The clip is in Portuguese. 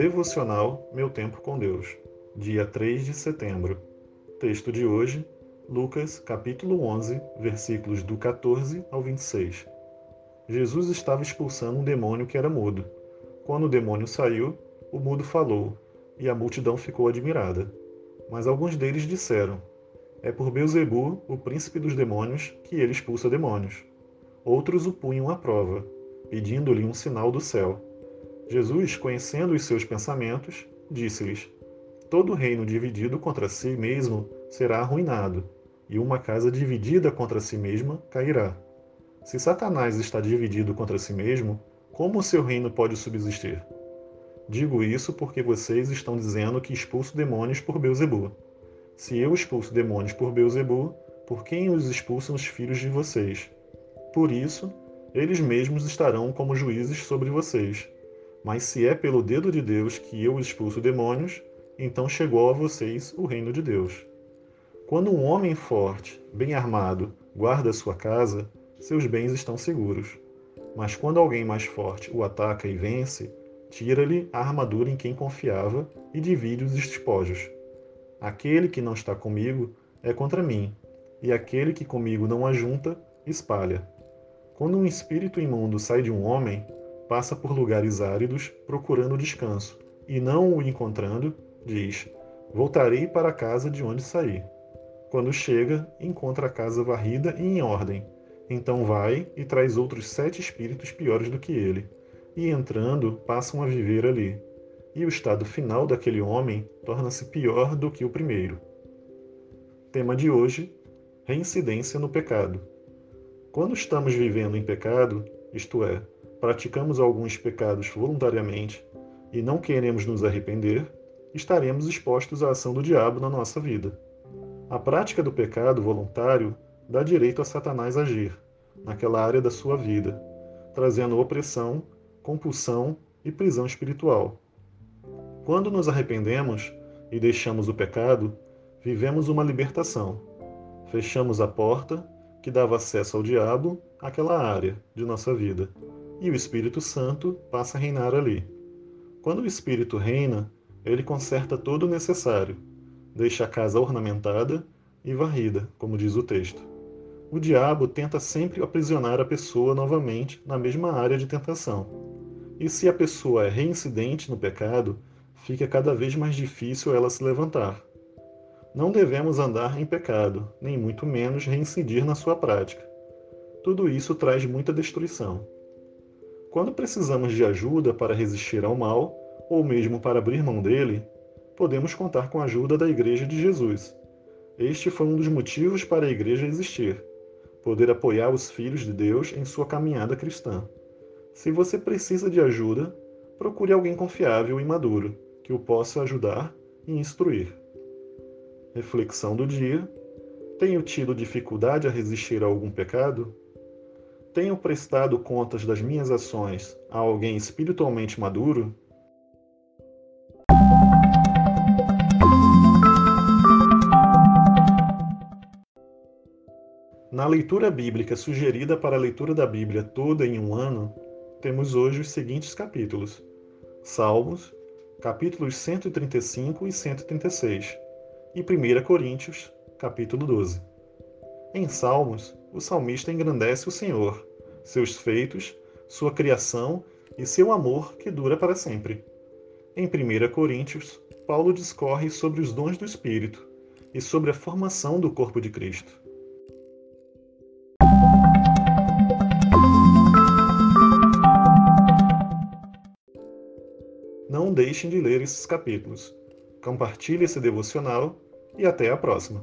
Devocional Meu Tempo com Deus, dia 3 de setembro. Texto de hoje, Lucas, capítulo 11, versículos do 14 ao 26. Jesus estava expulsando um demônio que era mudo. Quando o demônio saiu, o mudo falou, e a multidão ficou admirada. Mas alguns deles disseram: É por Beuzebu, o príncipe dos demônios, que ele expulsa demônios. Outros o punham à prova, pedindo-lhe um sinal do céu. Jesus, conhecendo os seus pensamentos, disse-lhes: Todo reino dividido contra si mesmo será arruinado, e uma casa dividida contra si mesma cairá. Se Satanás está dividido contra si mesmo, como o seu reino pode subsistir? Digo isso porque vocês estão dizendo que expulso demônios por Beuzebu. Se eu expulso demônios por Beuzebu, por quem os expulsam os filhos de vocês? Por isso, eles mesmos estarão como juízes sobre vocês. Mas se é pelo dedo de Deus que eu expulso demônios, então chegou a vocês o reino de Deus. Quando um homem forte, bem armado, guarda sua casa, seus bens estão seguros. Mas quando alguém mais forte o ataca e vence, tira-lhe a armadura em quem confiava e divide os despojos. Aquele que não está comigo é contra mim, e aquele que comigo não ajunta, espalha. Quando um espírito imundo sai de um homem, passa por lugares áridos procurando descanso, e não o encontrando, diz: Voltarei para a casa de onde saí. Quando chega, encontra a casa varrida e em ordem. Então vai e traz outros sete espíritos piores do que ele, e entrando, passam a viver ali. E o estado final daquele homem torna-se pior do que o primeiro. Tema de hoje: reincidência no pecado. Quando estamos vivendo em pecado, isto é, praticamos alguns pecados voluntariamente e não queremos nos arrepender, estaremos expostos à ação do diabo na nossa vida. A prática do pecado voluntário dá direito a Satanás agir naquela área da sua vida, trazendo opressão, compulsão e prisão espiritual. Quando nos arrependemos e deixamos o pecado, vivemos uma libertação. Fechamos a porta que dava acesso ao diabo àquela área de nossa vida e o Espírito Santo passa a reinar ali. Quando o Espírito reina, ele conserta todo o necessário, deixa a casa ornamentada e varrida, como diz o texto. O diabo tenta sempre aprisionar a pessoa novamente na mesma área de tentação. E se a pessoa é reincidente no pecado, fica cada vez mais difícil ela se levantar. Não devemos andar em pecado, nem muito menos reincidir na sua prática. Tudo isso traz muita destruição. Quando precisamos de ajuda para resistir ao mal, ou mesmo para abrir mão dele, podemos contar com a ajuda da Igreja de Jesus. Este foi um dos motivos para a Igreja existir poder apoiar os filhos de Deus em sua caminhada cristã. Se você precisa de ajuda, procure alguém confiável e maduro que o possa ajudar e instruir. Reflexão do dia: Tenho tido dificuldade a resistir a algum pecado? Tenho prestado contas das minhas ações a alguém espiritualmente maduro? Na leitura bíblica sugerida para a leitura da Bíblia toda em um ano, temos hoje os seguintes capítulos: Salmos, capítulos 135 e 136, e 1 Coríntios, capítulo 12. Em Salmos, o salmista engrandece o Senhor, seus feitos, sua criação e seu amor que dura para sempre. Em 1 Coríntios, Paulo discorre sobre os dons do Espírito e sobre a formação do corpo de Cristo. Não deixem de ler esses capítulos. Compartilhe esse devocional e até a próxima.